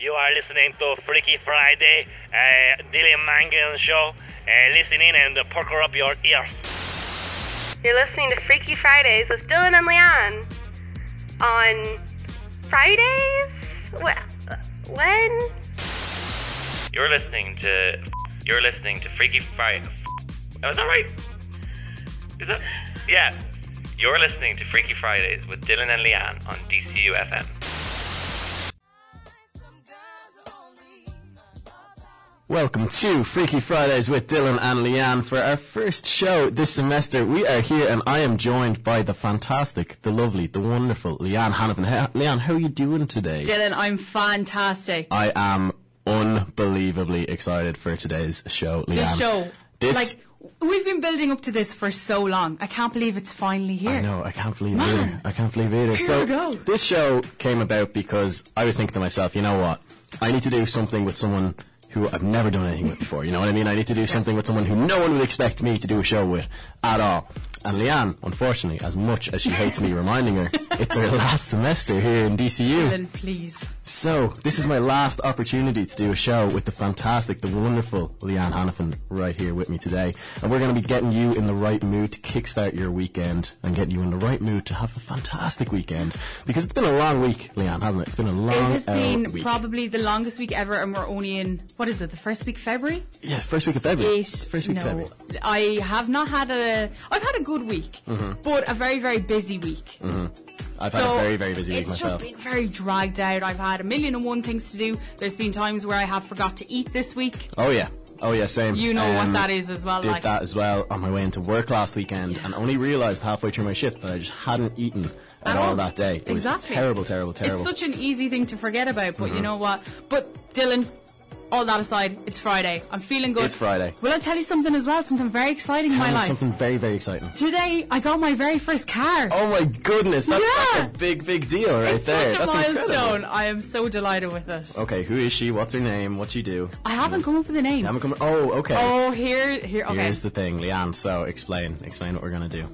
You are listening to Freaky Friday, uh, Dylan Mangan show. Uh, listen in and pucker up your ears. You're listening to Freaky Fridays with Dylan and Leanne on Fridays? Wh- When? You're listening to. You're listening to Freaky Friday. Is that right? Is that? Yeah. You're listening to Freaky Fridays with Dylan and Leanne on DCU FM. Welcome to Freaky Fridays with Dylan and Leanne for our first show this semester. We are here and I am joined by the fantastic, the lovely, the wonderful Leanne Hannafin. Leanne, how are you doing today? Dylan, I'm fantastic. I am unbelievably excited for today's show, Leanne. This show, This, like, we've been building up to this for so long. I can't believe it's finally here. I know, I can't believe it Man. either. I can't believe it either. Here so, we go. this show came about because I was thinking to myself, you know what? I need to do something with someone who I've never done anything with before. You know what I mean? I need to do something with someone who no one would expect me to do a show with at all. And Leanne, unfortunately, as much as she hates me reminding her, it's her last semester here in DCU. Dylan, please. So, this is my last opportunity to do a show with the fantastic, the wonderful Leanne Hannafin right here with me today. And we're going to be getting you in the right mood to kickstart your weekend and getting you in the right mood to have a fantastic weekend. Because it's been a long week, Leanne, hasn't it? It's been a long week. It has uh, been week. probably the longest week ever, and we're only in, what is it, the first week of February? yes, first week of February. Eight. First week no, of February. I have not had a, I've had a good week, Mm-hmm. but a very, very busy week. I've had a very, very busy week it's myself. just been very dragged out. I've had a million and one things to do. There's been times where I have forgot to eat this week. Oh yeah. Oh yeah, same. You know Um, what that is as well. I did like, that as well on my way into work last weekend Yeah. and only realised halfway through my shift that I just hadn't eaten at, At all all. that day. It Exactly. was terrible, terrible, terrible. It's such an easy thing to forget about, but Mm-hmm. you know what? But Dylan, all that aside, it's Friday. I'm feeling good. It's Friday. Will I tell you something as well? Something very exciting in my life. something very, very exciting. Today, I got my very first car. Oh my goodness, that's, Yeah. that's a big, big deal right it's there. such a that's milestone. incredible. I am so delighted with it. Okay, who is she? What's her name? What's she do? I haven't come up with a name. I Haven't come. Oh, okay. Oh, here, here. Okay, Here's the thing, Leanne. So explain, explain what we're gonna do.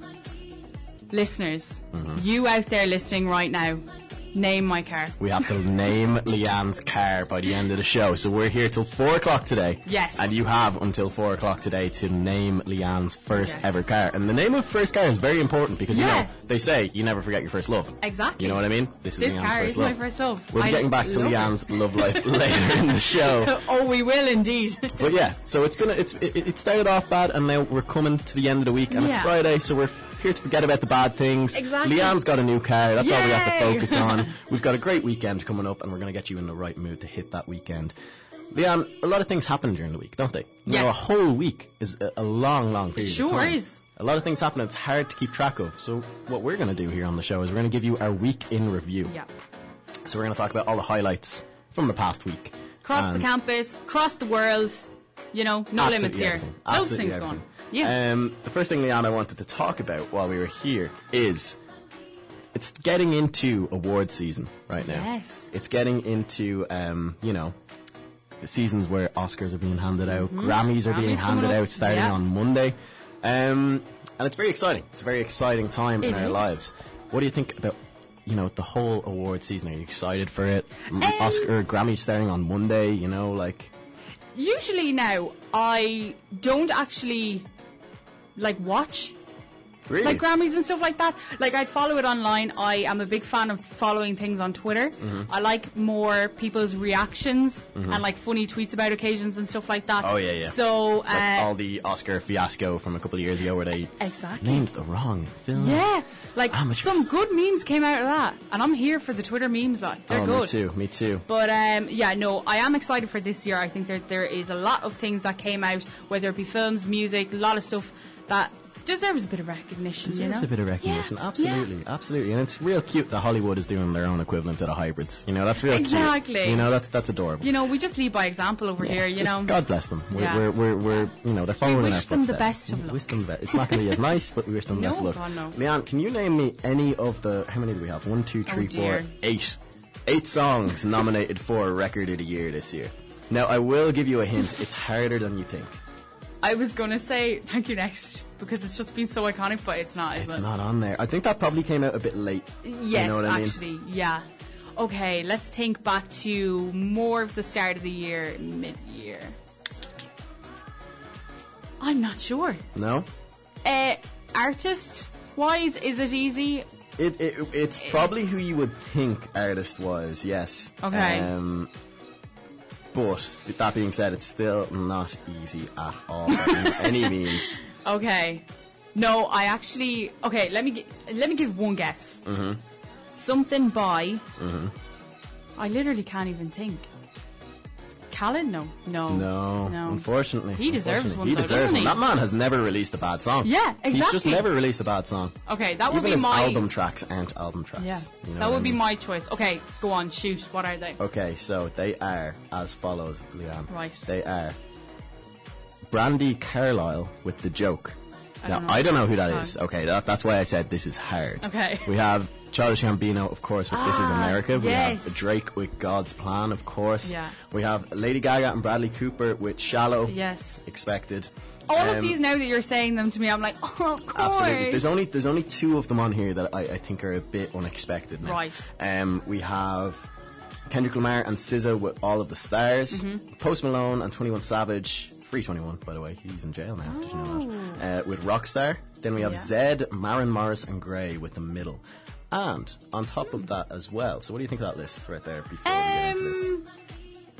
listeners, Mm-hmm. you out there listening right now, name my car. We have to name Leanne's car by the end of the show. So we're here till four o'clock today. Yes. And you have until four o'clock today to name Leanne's first Yes. ever car. And the name of first car is very important because you know they say you never forget your first love. Exactly. You know what I mean? This is This Leanne's car first is love. my first love. We'll be I getting back to love it. Leanne's love life later in the show. Oh, we will indeed. But yeah, so it's been it's it, it started off bad, and now we're coming to the end of the week, and it's Friday, so we're here to forget about the bad things. Exactly. Leanne's got a new car. That's all we have to focus on. We've got a great weekend coming up, and we're going to get you in the right mood to hit that weekend. Leanne, a lot of things happen during the week, don't they? Yes. a whole week is a, a long, long period. of sure time. is. A lot of things happen. It's hard to keep track of. So what we're going to do here on the show is we're going to give you our week in review. yeah. So we're going to talk about all the highlights from the past week. Across the campus, across the world. You know, no Absolutely limits here. everything. Those Absolutely things everything. going. Yeah. Um, the first thing, Leanne, I wanted to talk about while we were here is it's getting into award season right now. Yes. It's getting into, um, you know, seasons where Oscars are being handed out, Grammys are being Mm-hmm. Grammys handed coming up, out starting yeah. on Monday. Um, and it's very exciting. It's a very exciting time in It our lives. What do you think about, you know, the whole award season? Are you excited for it? Um, Oscar, Grammys starting on Monday, you know, like. Usually now, I don't actually like watch Really? like Grammys and stuff like that. Like I'd follow it online. I am a big fan of following things on Twitter. Mm-hmm. I like more people's reactions and like funny tweets about occasions and stuff like that. Oh, yeah, yeah. So like uh, all the Oscar fiasco from a couple of years ago where they exactly. named the wrong film. Yeah, like Amateurs. some good memes came out of that, and I'm here for the Twitter memes. Like they're oh, good. me too. Me too. But um, yeah, no, I am excited for this year. I think there there is a lot of things that came out, whether it be films, music, a lot of stuff that deserves a bit of recognition. you know? a bit of recognition. Yeah, Absolutely, yeah. absolutely. And it's real cute that Hollywood is doing their own equivalent to the hybrids. You know, that's real cute. Exactly. cute. You know, that's that's adorable. You know, we just lead by example over here. You Just know, God bless them. We're, Yeah. we're, we're, we're, you know, they're following in wish them the best of We luck. Wish them the best. It's not going to be as nice, but we wish them the No, best of luck. God, no. Leanne, can you name me any of the, how many do we have? One, two, oh, three, four, Oh, dear. eight. Eight songs nominated for Record of the Year this year. Now, I will give you a hint. It's harder than you think. I was gonna say thank you next because it's just been so iconic, but it's not. Is It's it? not on there. I think that probably came out a bit late. Yes, you know what I mean? actually, yeah. Okay, let's think back to more of the start of the year, mid-year. I'm not sure. No? Uh, artist wise, is it easy? It, it it's probably who you would think artist was, yes. Okay. Um, but with that being said, it's still not easy at all by any means. Okay. No, I actually. Okay, let me gi- let me give one guess. Mm-hmm. Something by. Mm-hmm. I literally can't even think. Callan? No, no, No, no. unfortunately. He deserves unfortunately. one, He though, deserves doesn't one. he? That man has never released a bad song. Yeah, exactly. He's just exactly. never released a bad song. Okay, that would Even be his my album tracks aren't album tracks. Yeah, you know that what would I be mean? my choice. Okay, go on, shoot. What are they? Okay, so they are as follows, Leanne. Right. They are Brandi Carlile with the joke. Now. I don't know who that is. Okay, that, that's why I said this is hard. Okay. We have Childish Gambino, of course, with This Is Ah, America. We yes. have Drake with God's Plan, of course. Yeah. We have Lady Gaga and Bradley Cooper with Shallow. Yes. Expected. All of Um, these now that you're saying them to me, I'm like, oh, of course. Absolutely. There's only there's only two of them on here that I, I think are a bit unexpected now. Right. Um, we have Kendrick Lamar and SZA with All of the Stars. Mm-hmm. Post Malone and 21 Savage. Free 21, by the way. He's in jail now. Did you know that? Uh, with Rockstar. Then we have Yeah. Zedd, Maren Morris, and Grey with the middle. And on top of that as well. So what do you think of that list right there before we get into this? Um,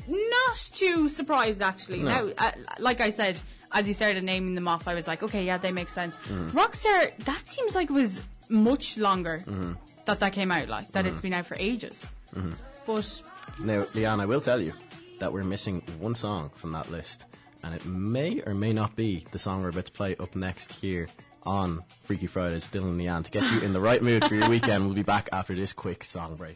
not too surprised actually. No. Now, uh, like I said, as you started naming them off, I was like, okay, yeah, they make sense. Mm. Rockstar, that seems like it was much longer Mm-hmm. that that came out. Like that, it's been out for ages. Mm-hmm. But Now, Leanne, I will tell you that we're missing one song from that list, and it may or may not be the song we're about to play up next here on Freaky Fridays with Dylan and. To get you in the right mood for your weekend, we'll be back after this quick song break.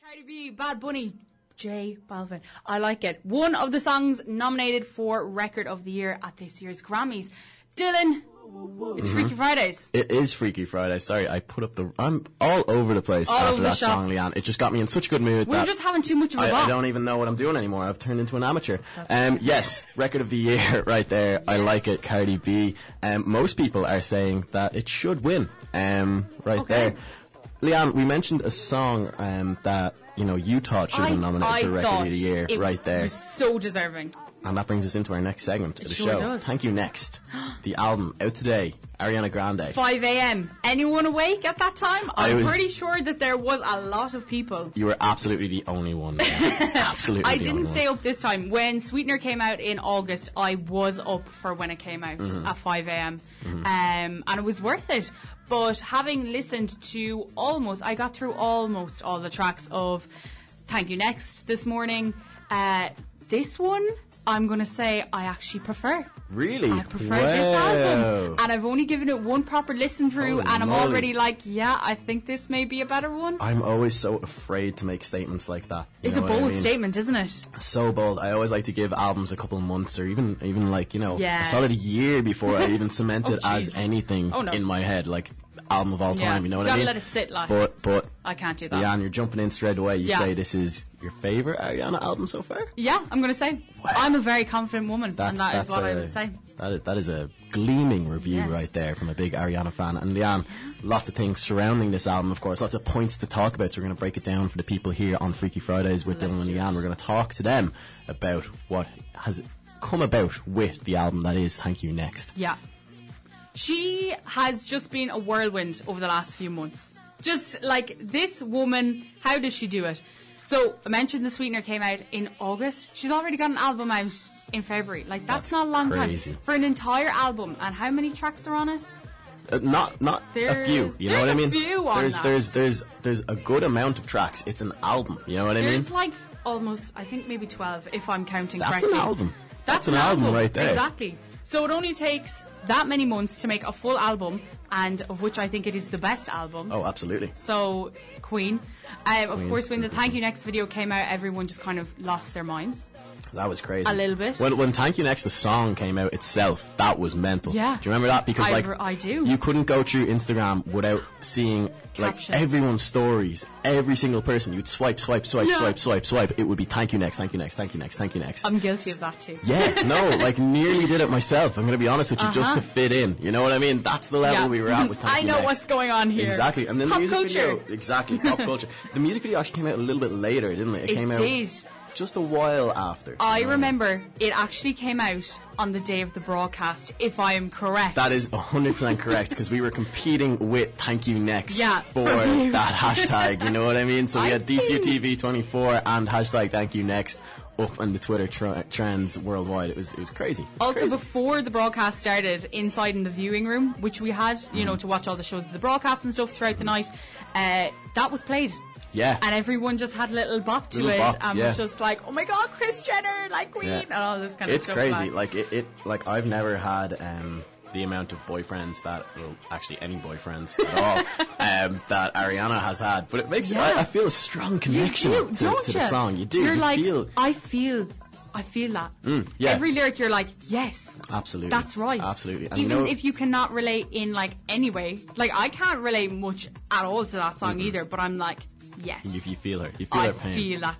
Cardi B, Bad Bunny, J Balvin. I like it. One of the songs nominated for Record of the Year at this year's Grammys. Dylan, it's Mm-hmm. Freaky Fridays. It is Freaky Friday. Sorry, I put up the. I'm all over the place All after that shop. song, Leanne. It just got me in such a good mood. We were just having too much of a I, I don't even know what I'm doing anymore. I've turned into an amateur. Um, yes, record of the year right there. I like it, Cardi B. Um, most people are saying that it should win. Um, right Okay. there. Leanne, we mentioned a song um, that you know you thought should have been nominated I for record of the year, right there, was so deserving. And that brings us into our next segment of It the sure show. does. Thank you. Next, the album out today, Ariana Grande. 5 a.m. Anyone awake at that time? I'm was- pretty sure that there was a lot of people. You were absolutely the only one. Absolutely, I didn't stay one. up this time. When Sweetener came out in August, I was up for when it came out Mm-hmm. at 5 a.m. Um, and it was worth it. But having listened to almost, I got through almost all the tracks of Thank You Next this morning. Uh, this one, I'm going to say I actually prefer. Really? I prefer this Wow. album. And I've only given it one proper listen through, and I'm moly. already like, yeah, I think this may be a better one. I'm always so afraid to make statements like that. You it's a what I bold mean? statement, isn't it? So bold. I always like to give albums a couple of months or even even like, you know, Yeah. a solid year before I even cement Oh, it as anything Oh, no. in my head, like album of all Yeah. time, you know what Gotta I mean? let it sit, like. But but I can't do that. Leanne, you're jumping in straight away. You Yeah. say this is your favourite Ariana album so far? Yeah, I'm to say. I'm a very confident woman, and that is what I a- would say. That is, that is a gleaming review Yes. right there from a big Ariana fan. And Leanne, lots of things surrounding this album, of course, lots of points to talk about. So we're going to break it down for the people here on Freaky Fridays with Dylan and Leanne. We're going to talk to them about what has come about with the album that is Thank You Next. Yeah. She has just been a whirlwind over the last few months. Just like this woman, how does she do it? So, I mentioned The Sweetener came out in August. She's already got an album out in February. Like, that's, That's not a long crazy. time. For an entire album. And how many tracks are on it? Uh, not not a few, you know what I mean? there's that. there's there's there's a good amount of tracks. It's an album, you know what I mean? There's like almost, I think maybe 12, if I'm counting That's correctly. an album. That's an album right there. Exactly. So it only takes that many months to make a full album, and of which I think it is the best album. Oh, absolutely. So, Queen. Um, of course, when the Thank You Next video came out, everyone just kind of lost their minds. That was crazy. A little bit. When, when Thank You Next, the song came out itself, that was mental. Yeah. Do you remember that? Because I like I do. you couldn't go through Instagram without seeing like Captions. everyone's stories. Every single person, you'd swipe, swipe, swipe, Yeah. swipe, swipe, swipe. It would be Thank You Next, Thank You Next, Thank You Next, Thank You Next. I'm guilty of that too. yeah, no, like nearly did it myself. I'm going to be honest with you, just Uh-huh. to fit in. You know what I mean? That's the level Yeah. we were at with Thank You Next. I You know Next. what's going on here. Exactly, and then Pop the music culture. video, exactly, pop culture. The music video actually came out a little bit later, didn't it? It came did. out just a while after. I remember it actually came out on the day of the broadcast, if I am correct. That is 100% correct because we were competing with Thank You Next Yeah, for for that hashtag. You know what I mean? So we I had see. DCUTV24 and hashtag Thank You Next up on the Twitter tr- trends worldwide. It was it was crazy. It was Also, crazy. before the broadcast started, inside in the viewing room, which we had, you Mm. know, to watch all the shows of the broadcast and stuff throughout the night, uh, that was played. Yeah. And everyone just had a little bop to Little it bop, and yeah. was just like, oh my god, Kris Jenner, like Queen, Yeah. and all this kind of stuff. it's crazy. Like it, it, like I've never had um, the amount of boyfriends that, well, actually any boyfriends at all, um, that Ariana has had. But it makes Yeah. I, I feel a strong connection you do, to, to you? the song. You do. You're you like, feel I feel, I feel that. yeah. Every lyric, you're like, yes. absolutely. That's right. Absolutely. And you Even know- if you cannot relate in like any way, like I can't relate much at all to that song either. But I'm like, yes, if you feel her, you feel I her pain. I feel that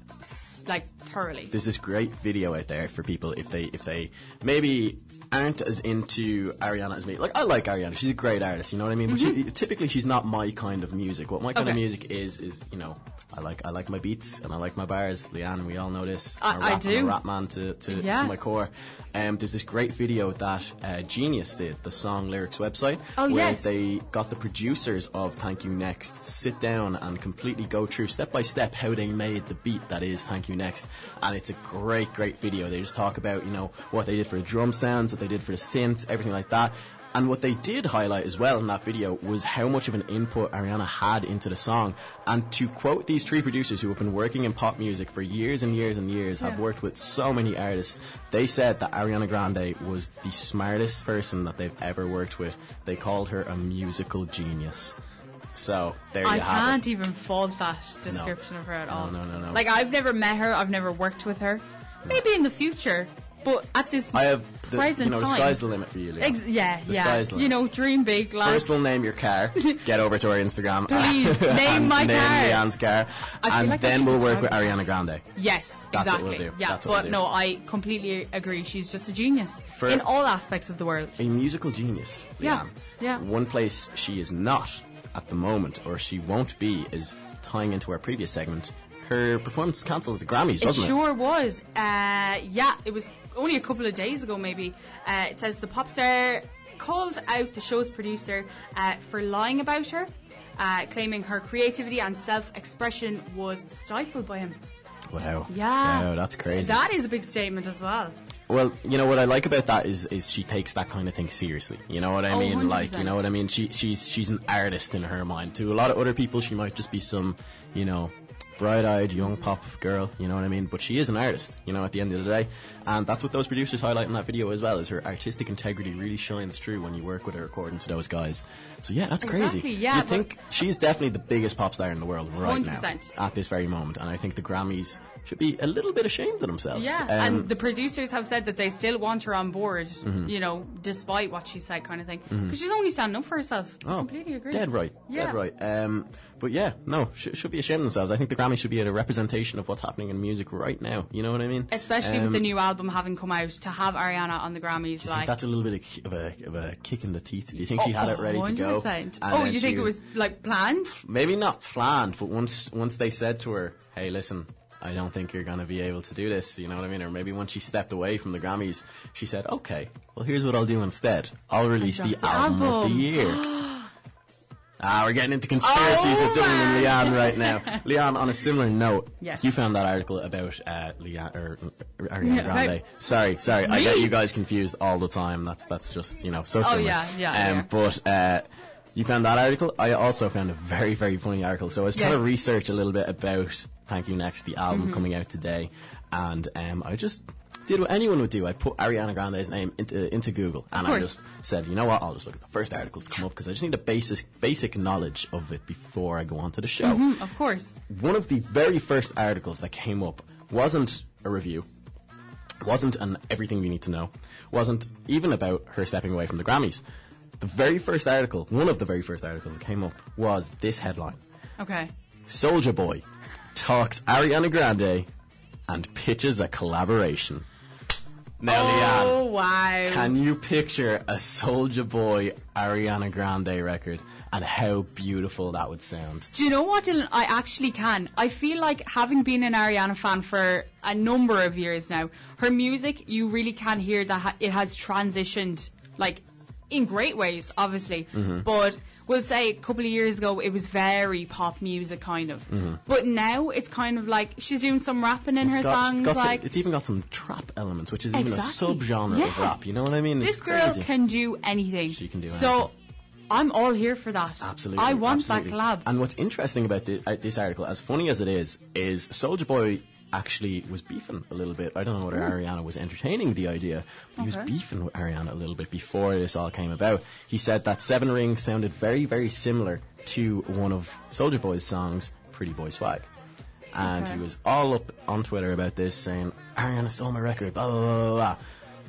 like thoroughly. there's this great video out there for people if they if they maybe aren't as into Ariana as me. Like I like Ariana, she's a great artist, you know what I mean. But she, typically she's not my kind of music. What my kind of Mm-hmm. Music is is you know I like I like my beats and I like my bars. Leanne, we all know this. I- I'm a I rap, I'm a do. rap man to, to, Yeah. to my core. Um, there's this great video that uh, Genius did, the song lyrics website, Oh, where yes. they got the producers of Thank You Next to sit down and completely go through step by step how they made the beat that is Thank You Next. And it's a great, great video. They just talk about, you know, what they did for the drum sounds, what they did for the synths, everything like that. And what they did highlight as well in that video was how much of an input Ariana had into the song. And to quote these three producers who have been working in pop music for years and years and years, have worked with so many artists, they said that Ariana Grande was the smartest person that they've ever worked with. They called her a musical genius. So there I you have I can't even fault that description of her at all. No, no, no, no. Like I've never met her, I've never worked with her. Maybe in the future, but at this I have, the, present you know, the time, sky's the limit for you, Leah. Ex- yeah, The yeah. You know, dream big, lad. First, we'll name your car. Get over to our Instagram. Please, name my name car. Leanne's car. And like then we'll work with. Ariana Grande. Yes, That's what exactly. we'll do. Yeah, That's what but we'll no, I completely agree. She's just a genius For- in all aspects of the world. A musical genius. Yeah, yeah. One place she is not at the moment, or she won't be, is tying into our previous segment. Her performance cancelled at the Grammys, It wasn't it? Sure was. Uh, yeah, it was only a couple of days ago, maybe. Uh, it says the pop star called out the show's producer uh, for lying about her, uh, claiming her creativity and self-expression was stifled by him. Wow. Yeah, Wow, that's crazy. That is a big statement as well. Well, you know what I like about that is is she takes that kind of thing seriously. You know what I Oh, mean? Like, you know what I mean? She she's she's an artist in her mind. To a lot of other people, she might just be some, you know, bright-eyed young pop girl. You know what I mean? But she is an artist. You know, at the end of the day, and that's what those producers highlight in that video as well. Is her artistic integrity really shines through when you work with her, according to those guys. So yeah, that's Exactly, crazy. yeah, you think she's definitely the biggest pop star in the world right now 100%. at this very moment, and I think the Grammys should be a little bit ashamed of themselves. Yeah, Um, and the producers have said that they still want her on board, you know, despite what she said, kind of thing. Because she's only standing up for herself. I completely agree. Oh, Dead right. Yeah. Dead right. Um, but yeah, no, sh- should be ashamed of themselves. I think the Grammys should be a representation of what's happening in music right now. You know what I mean? Especially Um, with the new album having come out, to have Ariana on the Grammys, do you think like that's a little bit of a, of a kick in the teeth. Do you think she had it ready to go? And Oh, you think it was like planned? maybe not planned, but once once they said to her, "Hey, listen." I don't think you're going to be able to do this, you know what I mean? Or maybe once she stepped away from the Grammys, she said, okay, well, here's what I'll do instead. I'll release the the album, of the year. Ah, we're getting into conspiracies Oh, with Dylan and Leanne right now. Leanne, on a similar note, Yes. you found that article about uh, Leanne or uh, Ariana Yeah, Grande. right. Sorry, sorry, I get you guys confused all the time. That's that's just you know so similar. Oh, yeah, yeah, Um, yeah. But uh, you found that article. I also found a very very funny article. So I was trying Yes. to research a little bit about Thank You Next, the album Mm-hmm. coming out today, and um, I just. Did what anyone would do. I put Ariana Grande's name into into Google, and I just said, you know what? I'll just look at the first articles to come up because I just need a basic basic knowledge of it before I go on to the show. Mm, Of course. One of the very first articles that came up wasn't a review. wasn't an everything we need to know. wasn't even about her stepping away from the Grammys. The very first article, one of the very first articles that came up, was this headline: Okay. Soulja Boy talks Ariana Grande and pitches a collaboration. Now, Leanne, Oh wow. can you picture a Soulja Boy Ariana Grande record and how beautiful that would sound? Do you know what, Dylan? I actually can. I feel like having been an Ariana fan for a number of years now, her music, you really can hear that it has transitioned, like, in great ways, obviously. Mm-hmm. But we'll say a couple of years ago, it was very pop music, kind of. Mm-hmm. But now it's kind of like she's doing some rapping in her got- songs. it's, got some- it's even got some trap elements, which is even a Exactly. subgenre of rap. You know what I mean? this It's girl crazy. can do anything. She can do So anything. I'm all here for that. Absolutely. I want absolutely. that collab. And what's interesting about uh, this article, as funny as it is, is Soulja Boy actually was beefing a little bit. I don't know whether Ariana was entertaining the idea, but he was Okay. beefing with Ariana a little bit before this all came about. He said that Seven Rings sounded very, very similar to one of Soulja Boy's songs, Pretty Boy Swag. And Okay. he was all up on Twitter about this, saying, Ariana stole my record, blah, blah, blah, blah, blah.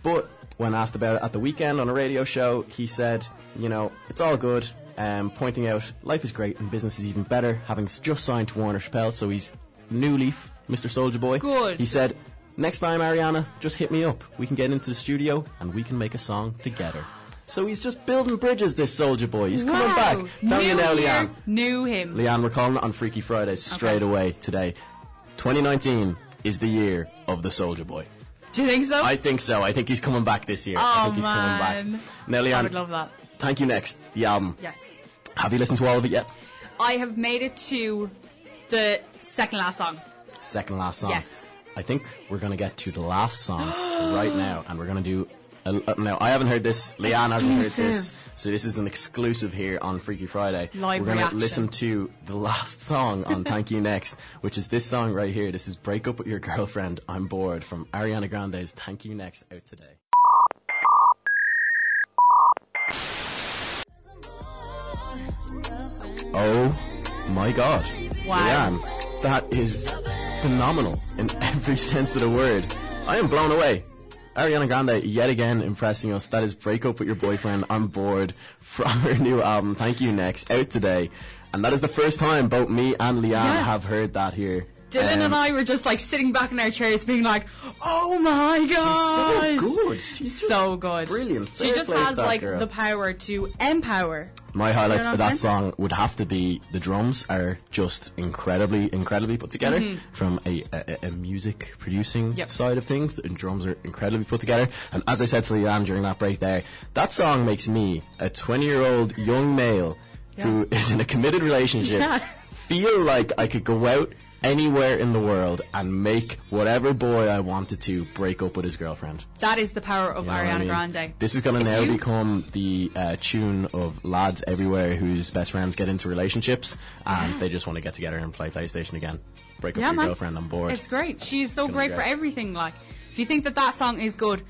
But when asked about it at the weekend on a radio show, he said, you know, it's all good, um, pointing out life is great and business is even better, having just signed to Warner Chappell, so he's new leaf, Mr. Soulja Boy. Good. He said, next time, Ariana, just hit me up. We can get into the studio and we can make a song together. So he's just building bridges, this Soulja Boy. He's coming Wow. back. Tell New you now, year, Leanne. Knew him. Leanne, we're calling it on Freaky Fridays straight Okay. away today. 2019 is the year of the Soulja Boy. Do you think so? I think so. I think he's coming back this year. I Oh, think he's coming oh, man. back. Now, I Leanne, would love that. thank you next. The album. Yes. Have you listened to all of it yet? I have made it to the second last song. Second last song. Yes. I think we're going to get to the last song right now, and we're going to do. A, uh, now, I haven't heard this. Leanne hasn't heard this. So this is an exclusive here on Freaky Friday. Live we're gonna listen to the last song on Thank You Next, which is this song right here. This is "Break Up with Your Girlfriend." I'm bored from Ariana Grande's "Thank You Next" out today. Oh my god. Wow. Leanne, that is phenomenal in every sense of the word. I am blown away. Ariana Grande yet again impressing us. That is Break Up With Your Boyfriend on board from her new album, Thank You Next, out today. And that is the first time both me and Leanne Yeah. have heard that here. Dylan Um, and I were just like sitting back in our chairs, being like, "Oh my god, she's so good. She's so good, brilliant. She just has like girl. the power to empower. My highlights of that song would have to be the drums are just incredibly, incredibly put together from a, a, a music producing Mm-hmm. Yep. side of things. And drums are incredibly put together. And as I said to Leanne during that break there, that song makes me a 20 year old young male who is in a committed relationship Yeah. feel like I could go out anywhere in the world and make whatever boy I wanted to break up with his girlfriend. That is the power of You know what I Ariana mean? Grande. This is going to now you- become the uh, tune of lads everywhere whose best friends get into relationships and they just want to get together and play PlayStation again. Break up yeah, with your man. girlfriend on board. It's great. She's so gonna great for everything. Like, if you think that that song is good,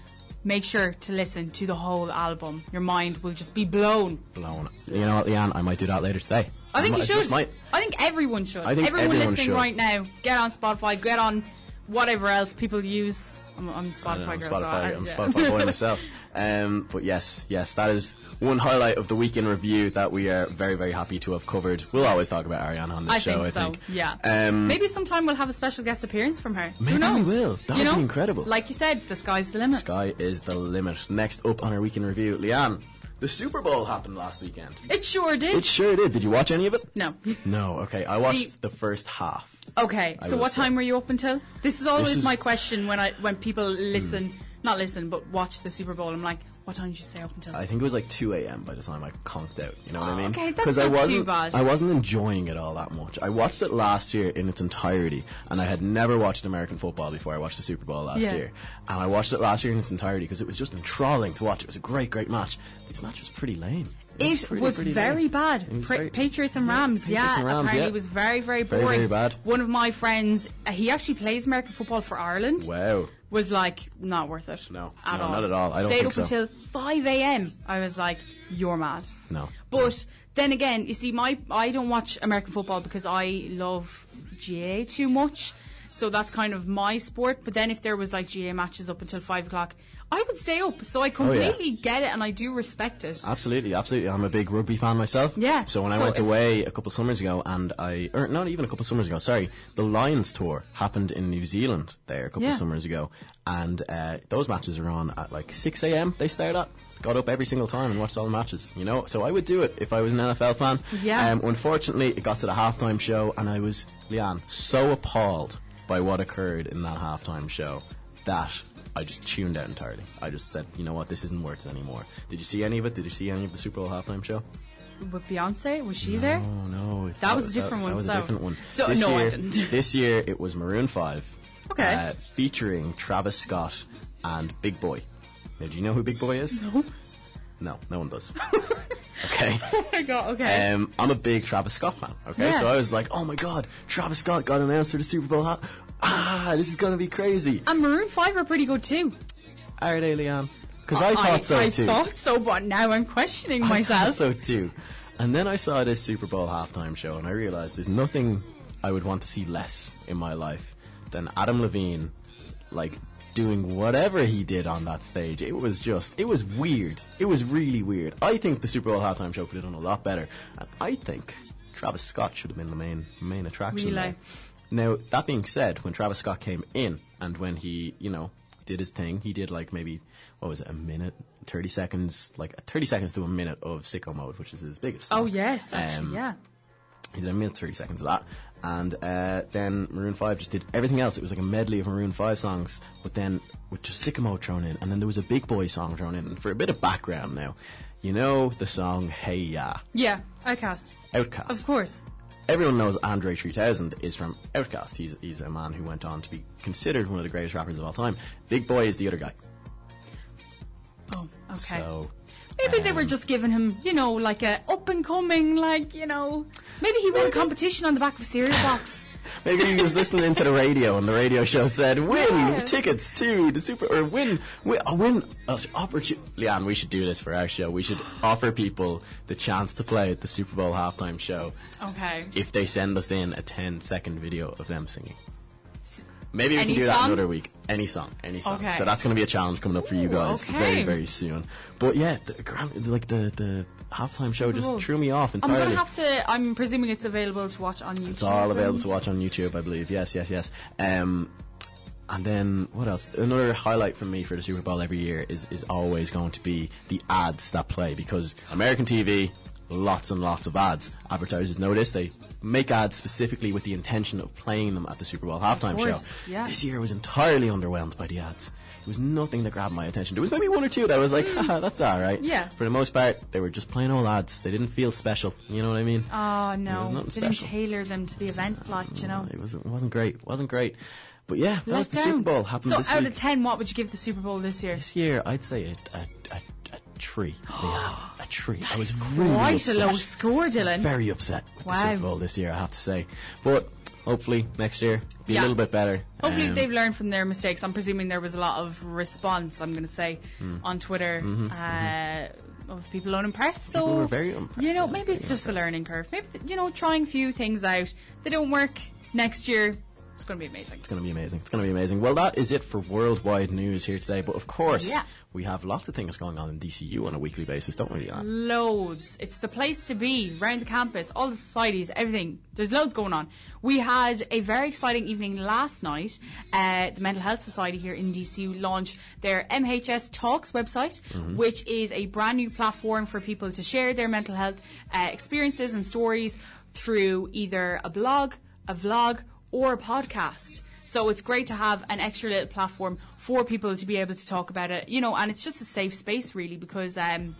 make sure to listen to the whole album. Your mind will just be blown. Blown. You know what, Leanne? I might do that later today. I think might- you should. might. I think everyone should. I think everyone everyone listening should. right now, get on Spotify, get on whatever else people use. I'm, I'm Spotify know, I'm girl. so Spotify, I- I'm yeah. Spotify boy myself. Um, but yes, yes, that is one highlight of the week in review that we are very, very happy to have covered. We'll always talk about Ariana on this I show. think I so. think. Yeah. Um, Maybe sometime we'll have a special guest appearance from her. Maybe Who knows? we will. That you would be incredible. Like you said, the sky's the limit. Sky is the limit. Next up on our week in review, Leanne. The Super Bowl happened last weekend. It sure did. It sure did. Did you watch any of it? no. No. Okay, I watched See- the first half. Okay. I so what say. time were you up until? This is always is- Hmm. my question when I when people listen, not listen, but watch the Super Bowl. I'm like, what time did you stay up until? I think it was like 2 a.m. by the time I conked out. You know what I mean? okay, that's 'Cause I not too wasn't, bad. I wasn't enjoying it all that much. I watched it last year in its entirety, and I had never watched American football before I watched the Super Bowl last Yeah. year. And I watched it last year in its entirety because it was just enthralling to watch. It was a great, great match. This match was pretty lame. It pretty, was pretty very lame. bad. Was Pra- very- Patriots and Rams, Patriots yeah. and Rams, apparently yeah. it was very, very Very, boring. very bad. One of my friends, uh, he actually plays American football for Ireland. Wow. Was like not worth it. No. at No, all. not at all. I don't Stayed think up so. until five a.m. I was like, you're mad. No. But then again, you see, my I don't watch American football because I love GA too much. So that's kind of my sport. But then if there was like GA matches up until five o'clock, I would stay up. So I completely get it and I do respect it. Absolutely, absolutely. I'm a big rugby fan myself. Yeah, So when I went away a couple summers ago, and I, or not even a couple summers ago, sorry, the Lions tour happened in New Zealand there a couple Yeah. summers ago, and uh, those matches are on at like 6 a.m. They start at. Got up every single time and watched all the matches. You know, so I would do it if I was an NFL fan. Yeah. Um, unfortunately, it got to the halftime show, and I was Leanne so appalled by what occurred in that halftime show that I just tuned out entirely. I just said, you know what, this isn't worth it anymore. Did you see any of it? Did you see any of the Super Bowl halftime show? With Beyonce, was she there? Oh no, That was a different one, That was so- a different one. so, this no, I year, didn't. this year it was Maroon Five. Okay. Uh, featuring Travis Scott and Big Boi. Now, do you know who Big Boi is? No. No, no one does. okay. Oh my god, okay. Um, I'm a big Travis Scott fan. Okay, Yeah. so I was like, oh my god, Travis Scott got announced for the Super Bowl. Ha- Ah, this is gonna be crazy. and Maroon 5 are pretty good too. Are they, Leanne? Because I thought so I too. thought so, but now I'm questioning I thought myself. so too. And then I saw this Super Bowl halftime show, and I realized there's nothing I would want to see less in my life than Adam Levine, like doing whatever he did on that stage. It was just, it was weird. It was really weird. I think the Super Bowl halftime show could have done a lot better, and I think Travis Scott should have been the main main attraction. There. Now that being said, when Travis Scott came in and when he, you know, did his thing, he did like maybe what was it, a minute, thirty seconds, like thirty seconds to a minute of Sicko Mode, which is his biggest. Oh yes, actually, Um, yeah. He did a minute thirty seconds of that, and uh, then Maroon Five just did everything else. It was like a medley of Maroon Five songs, but then with just Sicko Mode thrown in, and then there was a Big Boi song thrown in. And for a bit of background now, you know the song Hey Ya, Yeah, Outkast. Outkast. Of course. Everyone knows Andre 3000 is from Outkast. He's, he's a man who went on to be considered one of the greatest rappers of all time. Big Boi is the other guy. Oh, okay. So maybe they um, were just giving him, you know, like a up and coming, like you know, maybe he won a competition on the back of a cereal box. Maybe he was listening to the radio and the radio show said, "Win Yeah. tickets to the super or win win, uh, win uh, opportunity." Leanne, we should do this for our show. We should offer people the chance to play at the Super Bowl halftime show Okay. if they send us in a 10 second video of them singing. Maybe we Any can do that another week. Any song, any song. Okay. So that's going to be a challenge coming up for you Ooh, guys okay. very, very soon. But yeah, the, like the the halftime show just threw me off entirely. I'm gonna have to. I'm presuming it's available to watch on YouTube. It's all available to watch on YouTube, I believe. Yes, yes, yes. Um, and then what else? Another highlight for me for the Super Bowl every year is is always going to be the ads that play because American TV, lots and lots of ads. Advertisers know this. They make ads specifically with the intention of playing them at the Super Bowl halftime show. yeah. This year I was entirely underwhelmed by the ads. There was nothing that grabbed my attention. There was maybe one or two that I was like, Haha, hmm. that's all right. Yeah. For the most part, they were just plain old ads. They didn't feel special. You know what I mean? Oh was no, didn't special. tailor them to the event, like you know. It wasn't wasn't great. wasn't great. But yeah, that Let was the down. Super Bowl. Happened So this out week. of ten, what would you give the Super Bowl this year? this year, I'd say a, a, a, a tree. yeah, a tree. I was really Quite a low score, I was Dylan. very upset with the Super Bowl this year. I have to say, but hopefully next year be Yeah. a little bit better. Hopefully Um, they've learned from their mistakes. I'm presuming there was a lot of response. I'm going to say Hmm. on Twitter uh, of people unimpressed. So Mm-hmm, People were very unimpressed, You know, maybe it's just a learning curve. Maybe you know, trying a few things out. They don't work next year. It's going to be amazing. It's going to be amazing. It's going to be amazing. Well, that is it for worldwide news here today. But of course, Yeah. we have lots of things going on in DCU on a weekly basis, don't we? Loads. It's the place to be, around the campus, all the societies, everything. There's loads going on. We had a very exciting evening last night. Uh, the Mental Health Society here in DCU launched their MHS Talks website, which is a brand new platform for people to share their mental health uh, experiences and stories through either a blog, a vlog, or a podcast. So it's great to have an extra little platform for people to be able to talk about it, you know, and it's just a safe space really because um,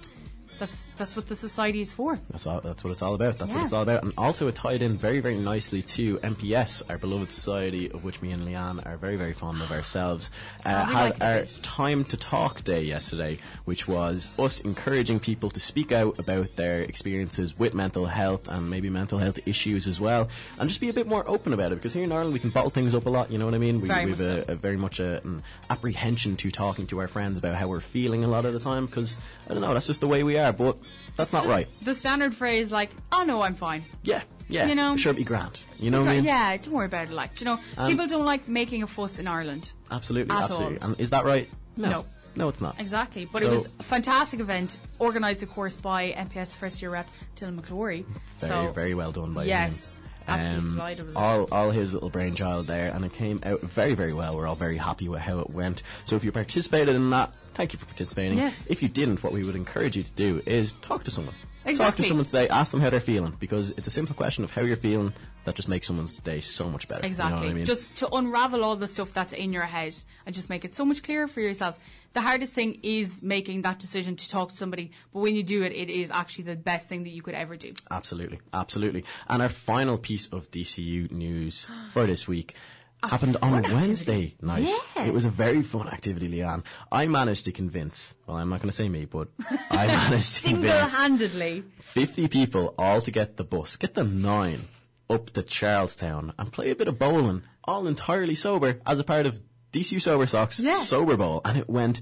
that's that's what the society is for. That's all, that's what it's all about. That's what it's all about. And also, it tied in very, very nicely to MPS, our beloved society, of which me and Leanne are very, very fond of ourselves. Uh, we had like our time to talk day yesterday, which was us encouraging people to speak out about their experiences with mental health and maybe mental health issues as well, and just be a bit more open about it. Because here in Ireland, we can bottle things up a lot. You know what I mean? We, Very we've much a, a very much a, an apprehension to talking to our friends about how we're feeling a lot of the time. Because I don't know, that's just the way we are. But that's not right. The standard phrase like, "Oh no, I'm fine." Yeah, Yeah, you know, sure, it'd be grand. You know what I mean? yeah, don't worry about it. Like, you know, um, people don't like making a fuss in Ireland. Absolutely, At absolutely. all. And is that right? No. No, it's not. Exactly, but So- it was a fantastic event, organised, of course, by MPS first year rep Dylan McClory. Very, so, very well done by Yes, him. absolutely delighted with it. all, all his little brainchild there, and it came out very, very well. We're all very happy with how it went. So if you participated in that, thank you for participating. Yes. If you didn't, what we would encourage you to do is talk to someone. Talk to someone today, ask them how they're feeling, because it's a simple question of how you're feeling that just makes someone's day so much better. You know Exactly. what I mean? Just to unravel all the stuff that's in your head and just make it so much clearer for yourself. The hardest thing is making that decision to talk to somebody, but when you do it, it is actually the best thing that you could ever do. Absolutely, absolutely. And our final piece of DCU news for this week happened on activity. Wednesday night. Yeah. It was a very fun activity, Leanne. I managed to convince, well, I'm not going to say me, but I managed to convince Single-handedly. 50 people all to get the bus, get the nine up to Charlestown and play a bit of bowling, all entirely sober as a part of DCU Sober Soc's Yeah. Sober Bowl. And it went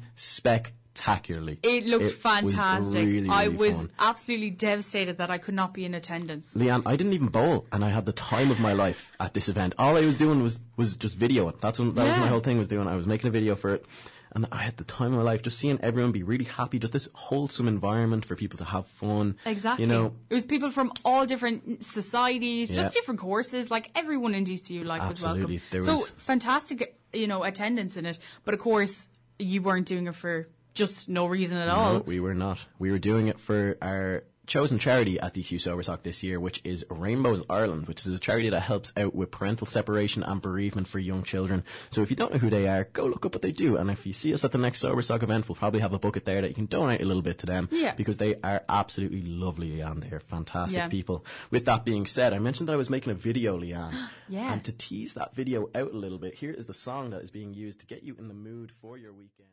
spectacularly. It looked was fantastic. really, I was fun. absolutely devastated that I could not be in attendance. Leanne, I didn't even bowl, and I had the time of my life at this event. All I was doing was was just videoing. That's what that was my whole thing was doing. I was making a video for it, and I had the time of my life. Just seeing everyone be really happy, just this wholesome environment for people to have fun. Exactly. You know, it was people from all different societies, Yeah. just different courses. Like everyone in DCU, like Absolutely. was There welcome. was- So fantastic, you know, attendance in it. But of course, you weren't doing it for just no reason at all. No, we were not. We were doing it for our chosen charity at the Sober Soc this year, which is Rainbows Ireland, which is a charity that helps out with parental separation and bereavement for young children. So if you don't know who they are, go look up what they do. And if you see us at the next Sober Soc event, we'll probably have a bucket there that you can donate a little bit to them. Yeah. Because they are absolutely lovely and they're fantastic Yeah. people. With that being said, I mentioned that I was making a video, Leanne. Yeah. And to tease that video out a little bit, here is the song that is being used to get you in the mood for your weekend.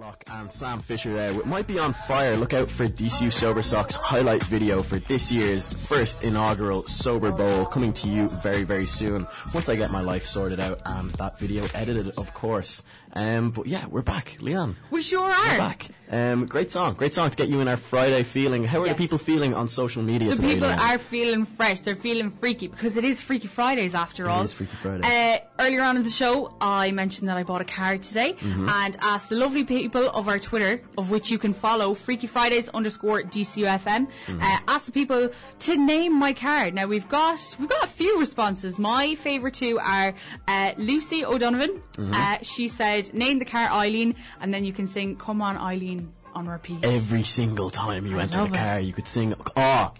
Patlock and Sam Fisher uh, there. It might be on fire. Look out for DCU Sober Soc's highlight video for this year's first inaugural Sober Bowl coming to you very, very soon. Once I get my life sorted out and that video edited, of course. Um, but yeah, we're back. Leon. We sure are. we're back. Um, great song. Great song to get you in our Friday feeling. How are Yes. the people feeling on social media The today? people Leanne? are feeling fresh. They're feeling freaky because it is Freaky Fridays after all. is Freaky Friday. Uh, earlier on in the show, I mentioned that I bought a card today Mm-hmm. and asked the lovely people of our Twitter, of which you can follow Freaky Fridays underscore DCUFM, Mm-hmm. uh, asked the people to name my card. Now we've got we've got a few responses. My favourite two are uh, Lucy O'Donovan. Mm-hmm. Uh, she said, "Name the car Eileen," and then you can sing "Come on, Eileen" on repeat. Every single time you enter love the it. car, you could sing, oh,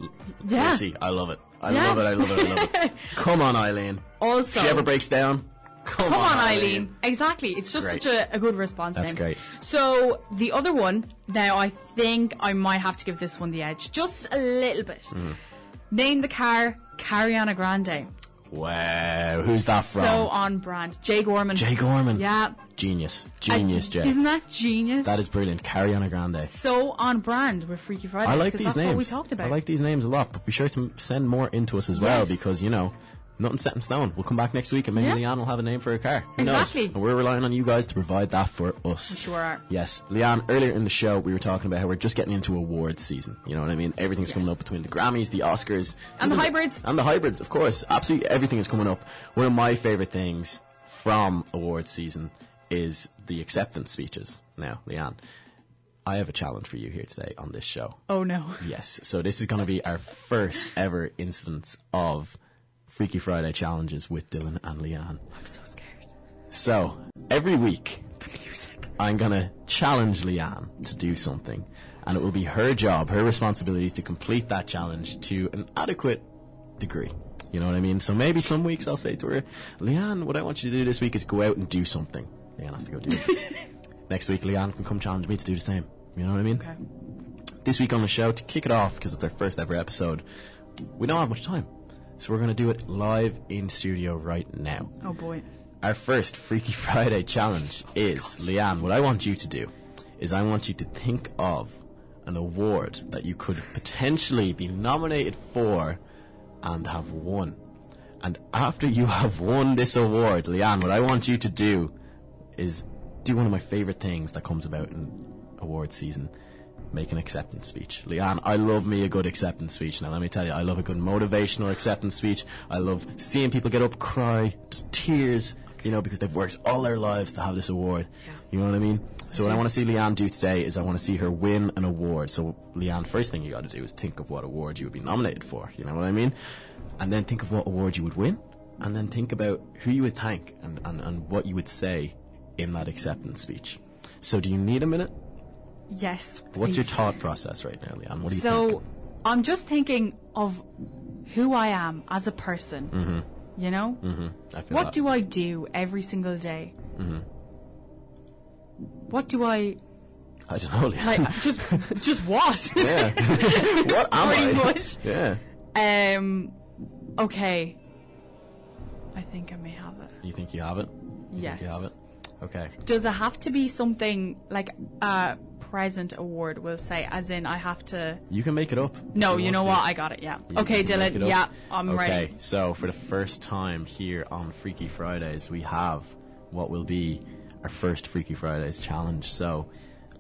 Yeah. Lucy, I love it. I Yeah. love it, I love it, I love it. Come on, Eileen. Also- If she ever breaks down, come, Come on, Eileen. Exactly. It's just Great. such a, a good response. That's name. great. So the other one, now I think I might have to give this one the edge, just a little bit. Mm. Name the car Cariana Grande. Wow, who's that from? So on brand. Jay Gorman. Jay Gorman. Yeah. Genius. Genius, Uh, Jay. Isn't that genius? that is brilliant. Cariana Grande. so on brand with Freaky Friday. I like these that's names. what we talked about. I like these names a lot, but be sure to send more into us as well Yes. because, you know, nothing's set in stone. We'll come back next week and maybe Yeah. Leanne will have a name for her car. Who Exactly. knows? And we're relying on you guys to provide that for us. We sure are. Yes. Leanne, earlier in the show, we were talking about how we're just getting into awards season. You know what I mean? Everything's coming up between the Grammys, the Oscars, And the hybrids. And the hybrids, of course. Absolutely everything is coming up. One of my favourite things from awards season is the acceptance speeches. Now, Leanne, I have a challenge for you here today on this show. Oh no. Yes. So this is going to be our first ever instance of Freaky Friday challenges with Dylan and Leanne. I'm so scared. So every week, The music. I'm going to challenge Leanne to do something, and it will be her job, her responsibility to complete that challenge to an adequate degree. You know what I mean? So maybe some weeks I'll say to her, Leanne, what I want you to do this week is go out and do something. Leanne has to go do it. Next week, Leanne can come challenge me to do the same. You know what I mean? Okay. This week on the show, to kick it off, because it's our first ever episode, we don't have much time. So we're going to do it live in studio right now. Oh boy. Our first Freaky Friday challenge oh, is, Leanne, what I want you to do is I want you to think of an award that you could potentially be nominated for and have won. And after you have won this award, Leanne, what I want you to do is do one of my favorite things that comes about in award season. Make an acceptance speech. Leanne, I love me a good acceptance speech. Now let me tell you, I love a good motivational acceptance speech. I love seeing people get up, cry, just tears, you know, because they've worked all their lives to have this award. You know what I mean? So what I want to see Leanne do today is I want to see her win an award. So Leanne, first thing you got to do is think of what award you would be nominated for. You know what I mean? And then think of what award you would win, and then think about who you would thank and, and, and what you would say in that acceptance speech. So do you need a minute? Yes. What's your thought process right now, Leanne? What do you So think? I'm just thinking of who I am as a person. Mm-hmm. You know? I feel What that. do I do every single day? Mm-hmm. What do I I don't know, Leanne. like? just, just what? yeah. what am Pretty I? much. Yeah. Um. Okay. I think I may have it. You think you have it? You Yes. Think you have it? Okay. Does it have to be something like a present award? We'll say, as in, I have to. You can make it up. No, if you know want what? I got it. Yeah. You okay, can make it Dylan. Yeah, I'm okay, ready. Okay, so for the first time here on Freaky Fridays, we have what will be our first Freaky Fridays challenge. So,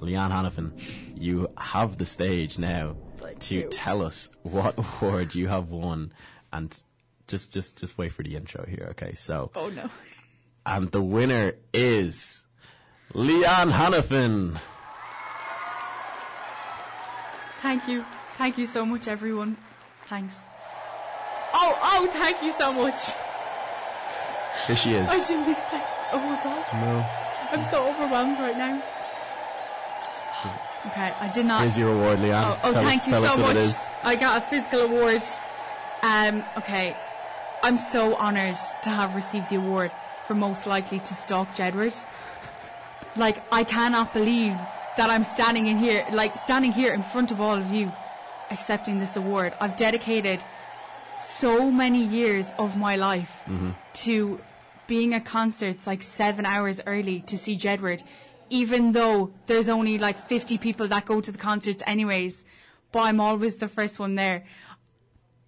Leanne Hannafin, you have the stage now Thank to you. tell us what award you have won, and just just just wait for the intro here. Okay, so Oh no. and the winner is Leanne Hannafin. Thank you. Thank you so much, everyone. Thanks. Oh, oh, thank you so much. Here she is. I didn't expect. Oh my gosh. No. I'm so overwhelmed right now. Okay, I did not. Here's your award, Leanne. Oh, oh tell thank us, you tell so us what much. it is. I got a physical award. Um, okay. I'm so honoured to have received the award for most likely to stalk Jedward. Like, I cannot believe that I'm standing in here, like, standing here in front of all of you, accepting this award. I've dedicated so many years of my life mm-hmm. to being at concerts like seven hours early to see Jedward, even though there's only like 50 people that go to the concerts anyways, but I'm always the first one there.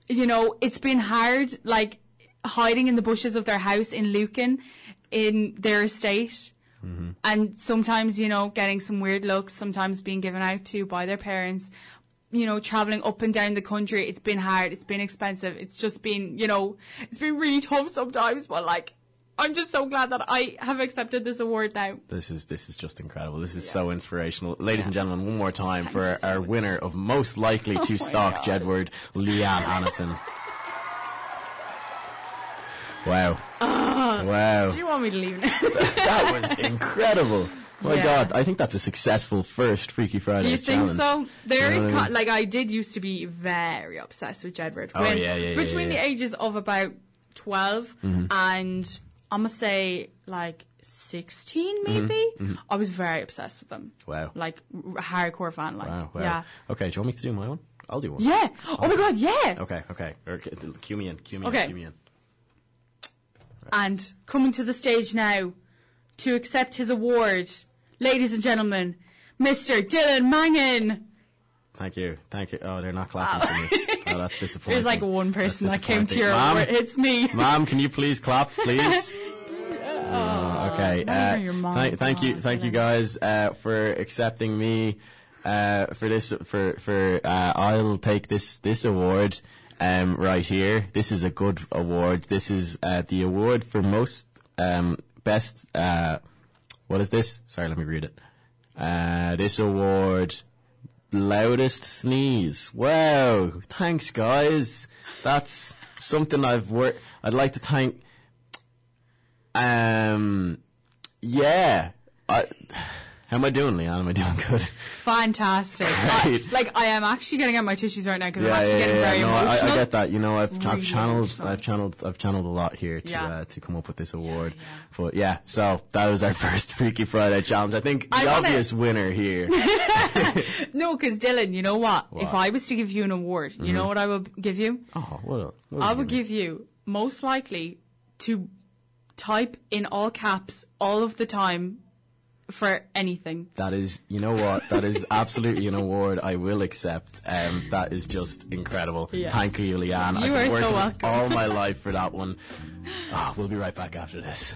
You know, it's been hard, like, hiding in the bushes of their house in Lucan, in their estate. Mm-hmm. And sometimes, you know, getting some weird looks, sometimes being given out to by their parents you know, traveling up and down the country, it's been hard, it's been expensive, it's just been, you know, it's been really tough sometimes, but like, I'm just so glad that I have accepted this award now. This is this is just incredible. This is so inspirational, ladies and gentlemen. One more time for our winner of most likely oh to my stalk Jedward, Leanne Hannafin. Wow! wow! Do you want me to leave now? That was incredible. My Yeah. God, I think that's a successful first Freaky Friday you think challenge. so? There You know what I mean? like, I did used to be very obsessed with Jedward. Oh, When- yeah, yeah, yeah, Between. Mm-hmm. the ages of about 12 and, I'm gonna say, like, 16 Mm-hmm. maybe, I was very obsessed with them. Wow. Like, hardcore fan, like, Wow, wow. yeah. Okay, do you want me to do my one? I'll do one. Yeah. Oh my god, yeah. Okay, okay. okay. Cue me in. Cue me Okay. in. Cue me in. And coming to the stage now to accept his award, ladies and gentlemen, Mr. Dylan Mangan. Thank you. Thank you. Oh, they're not clapping for me. Oh, that's disappointing. There's like one person that came to your award. It's me. Ma'am, can you please clap, please? Oh, okay. Uh, even your mom. thank, thank you, Oh, thank you guys uh, for accepting me uh, for this. For for uh, I'll take this this award um, right here. This is a good award. This is uh, the award for most um, best. Uh, what is this? Sorry, let me read it. Uh, this award loudest sneeze. Wow! Thanks, guys. That's something I've worked. I'd like to thank. Um, yeah. I, how am I doing, Leanne? Am I doing good? Fantastic. I, like I am actually getting out my tissues right now because I'm actually yeah, getting yeah. very No, I, emotional. I get that. You know, I've, I've channeled, emotional. I've channeled, I've channeled a lot here to Yeah. uh, to come up with this award. But yeah, so that was our first Freaky Friday challenge. I think the I wanna- obvious winner here. No, because Dylan, you know what? If What? Mm-hmm. I was to give you an award, you know what I would give you? oh, what? what I would give you most likely to type in all caps all of the time for anything. That is, you know what? That is absolutely an award I will accept. Um, that is just incredible. Yes. Thank you, Leanne. You I've been are so working welcome. all my life for that one. Ah, we'll be right back after this.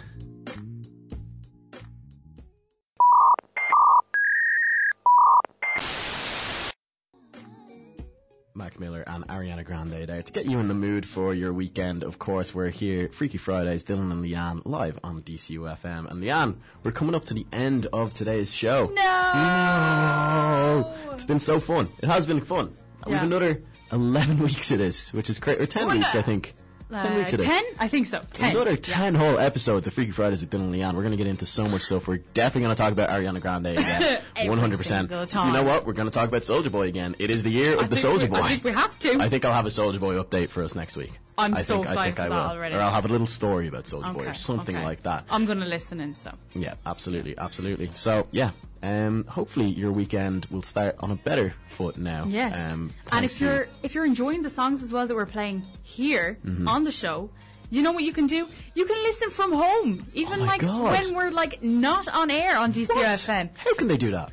Mac Miller and Ariana Grande there to get you in the mood for your weekend. Of course, we're here, Freaky Fridays, Dylan and Leanne, live on DCU FM. And Leanne, we're coming up to the end of today's show. No! No! It's been so fun. It has been fun. We've another 11 weeks of this, which is great. Or 10 Oh, weeks, no. I think. 10 Uh, weeks of this. 10? I think so. 10. Another Yeah. 10 whole episodes of Freaky Fridays with Dylan and Leanne. We're going to get into so much stuff. We're definitely going to talk about Ariana Grande again. 100%. You know what? We're going to talk about Soulja Boy again. It is the year I of the Soulja Boy. I think we have to. I think I'll have a Soulja Boy update for us next week. I'm I so think, I excited think for I will. already. Or I'll have a little story about Soulja Boy or something okay. like that. I'm going to listen in, so. Yeah, absolutely, absolutely. So, yeah, um, hopefully your weekend will start on a better foot now. Yes. Um, and if you're if you're enjoying the songs as well that we're playing here Mm-hmm. on the show, you know what you can do? You can listen from home, even Oh like God. when we're like not on air on? DCFM. How can they do that?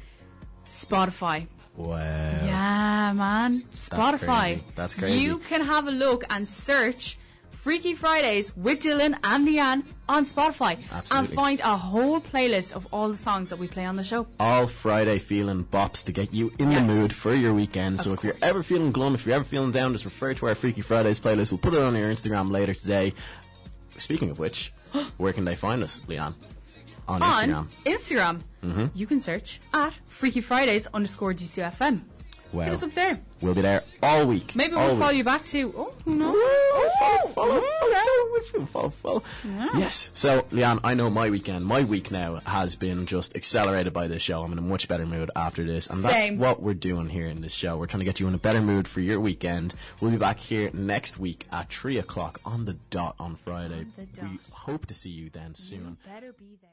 Spotify. Wow. Yeah, man. Spotify. crazy. That's crazy. You can have a look and search Freaky Fridays with Dylan and Leanne on Spotify and find a whole playlist of all the songs that we play on the show. all Friday feeling bops to get you in Yes. the mood for your weekend. So Of if you're ever feeling glum, if you're ever feeling down, just refer to our Freaky Fridays playlist. We'll put it on your Instagram later today. Speaking of which, where can they find us, Leanne? On, Instagram. Instagram, Mm-hmm. you can search at Freaky Fridays underscore DCFM. Well, Hit us up there. we'll be there all week. Maybe all we'll follow you back too. Oh, who knows? Follow, follow, Oh, follow, follow, follow, follow. Yes. So, Leanne, I know my weekend, my week now has been just accelerated by this show. I'm in a much better mood after this. And that's what we're doing here in this show. We're trying to get you in a better mood for your weekend. We'll be back here next week at 3 o'clock on the dot on Friday. the We hope to see you then soon. Better be there.